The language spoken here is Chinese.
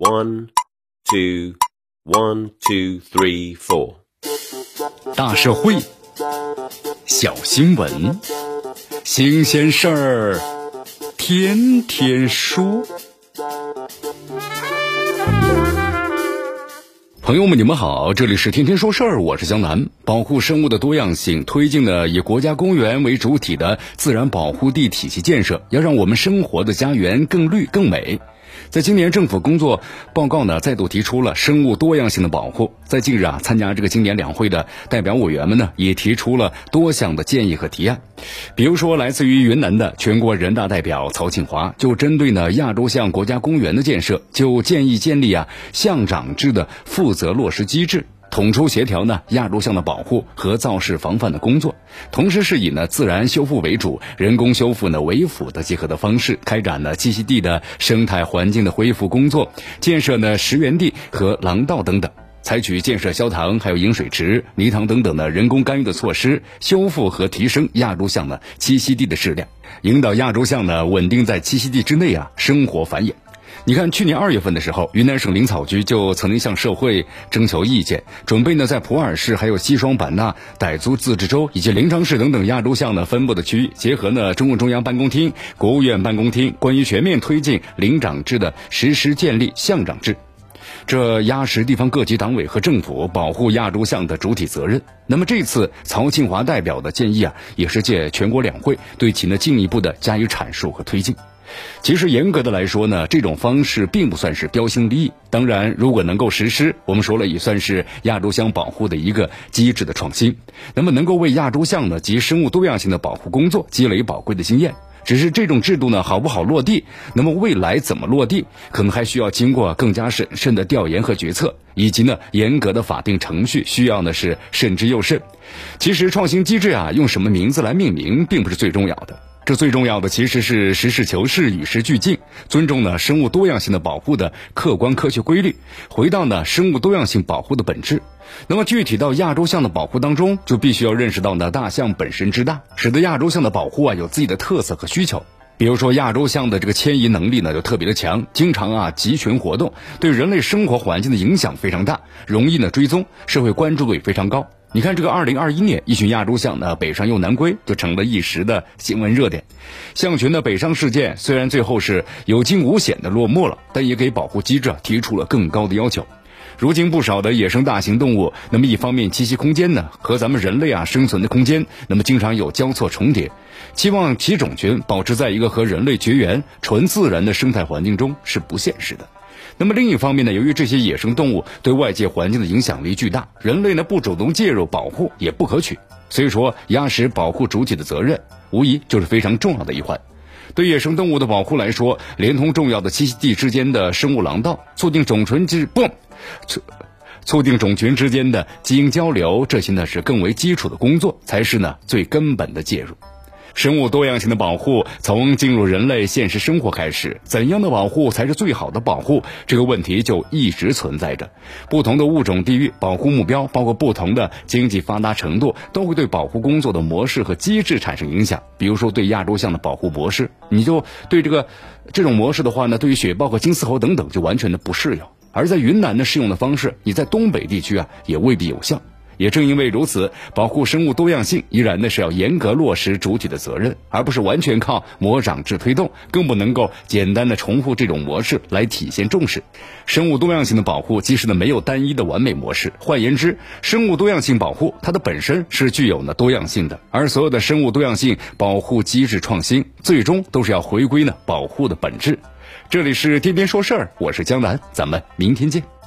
One, two, one, two, three, four。大社会，小新闻，新鲜事儿，天天说。朋友们，你们好，这里是天天说事儿，我是江南。保护生物的多样性，推进呢以国家公园为主体的自然保护地体系建设，要让我们生活的家园更绿更美。在今年政府工作报告呢，再度提出了生物多样性的保护。在近日啊，参加这个今年两会的代表委员们呢，也提出了多项的建议和提案。比如说，来自于云南的全国人大代表曹庆华，就针对呢亚洲象国家公园的建设，就建议建立啊象长制的负责落实机制。统筹协调呢亚洲象的保护和造势防范的工作，同时是以呢自然修复为主，人工修复呢为辅的结合的方式，开展了栖息地的生态环境的恢复工作，建设呢石原地和廊道等等，采取建设消塘、还有饮水池、泥塘等等的人工干预的措施，修复和提升亚洲象的栖息地的质量，引导亚洲象呢稳定在栖息地之内啊生活繁衍。你看，去年二月份的时候，云南省林草局就曾经向社会征求意见，准备呢在普洱市、还有西双版纳、傣族自治州以及临沧市等等亚洲象呢分布的区域，结合呢中共中央办公厅、国务院办公厅关于全面推进林长制的实施建立象长制，这压实地方各级党委和政府保护亚洲象的主体责任。那么这次曹庆华代表的建议啊，也是借全国两会对其呢进一步的加以阐述和推进。其实严格的来说呢，这种方式并不算是标新立异。当然，如果能够实施，我们说了也算是亚洲象保护的一个机制的创新。那么能够为亚洲象呢及生物多样性的保护工作积累宝贵的经验。只是这种制度呢好不好落地，那么未来怎么落地，可能还需要经过更加审慎的调研和决策，以及呢严格的法定程序，需要呢是慎之又慎。其实创新机制啊，用什么名字来命名，并不是最重要的。这最重要的其实是实事求是、与时俱进，尊重呢生物多样性的保护的客观科学规律，回到呢生物多样性保护的本质。那么具体到亚洲象的保护当中，就必须要认识到呢大象本身之大，使得亚洲象的保护啊有自己的特色和需求。比如说亚洲象的这个迁移能力呢就特别的强，经常啊集群活动，对人类生活环境的影响非常大，容易呢追踪，社会关注度也非常高。你看，这个二零二一年，一群亚洲象呢北上又南归，就成了一时的新闻热点。象群的北上事件虽然最后是有惊无险的落幕了，但也给保护机制提出了更高的要求。如今不少的野生大型动物，那么一方面栖息空间呢和咱们人类啊生存的空间，那么经常有交错重叠，期望其种群保持在一个和人类绝缘、纯自然的生态环境中是不现实的。那么另一方面呢，由于这些野生动物对外界环境的影响力巨大，人类呢不主动介入保护也不可取。所以说，压实保护主体的责任，无疑就是非常重要的一环。对野生动物的保护来说，连通重要的栖息地之间的生物廊道，促进种群之不 促促进种群之间的基因交流，这些呢是更为基础的工作，才是呢最根本的介入。生物多样性的保护从进入人类现实生活开始，怎样的保护才是最好的保护？这个问题就一直存在着。不同的物种地域保护目标，包括不同的经济发达程度，都会对保护工作的模式和机制产生影响。比如说，对亚洲象的保护模式，你就对这个这种模式的话呢，对于雪豹和金丝猴等等就完全的不适用。而在云南的适用的方式，你在东北地区啊也未必有效。也正因为如此，保护生物多样性依然呢是要严格落实主体的责任，而不是完全靠模长制推动，更不能够简单的重复这种模式来体现重视生物多样性的保护。其实呢，没有单一的完美模式。换言之，生物多样性保护它的本身是具有呢多样性的，而所有的生物多样性保护机制创新，最终都是要回归呢保护的本质。这里是天天说事儿，我是江南，咱们明天见。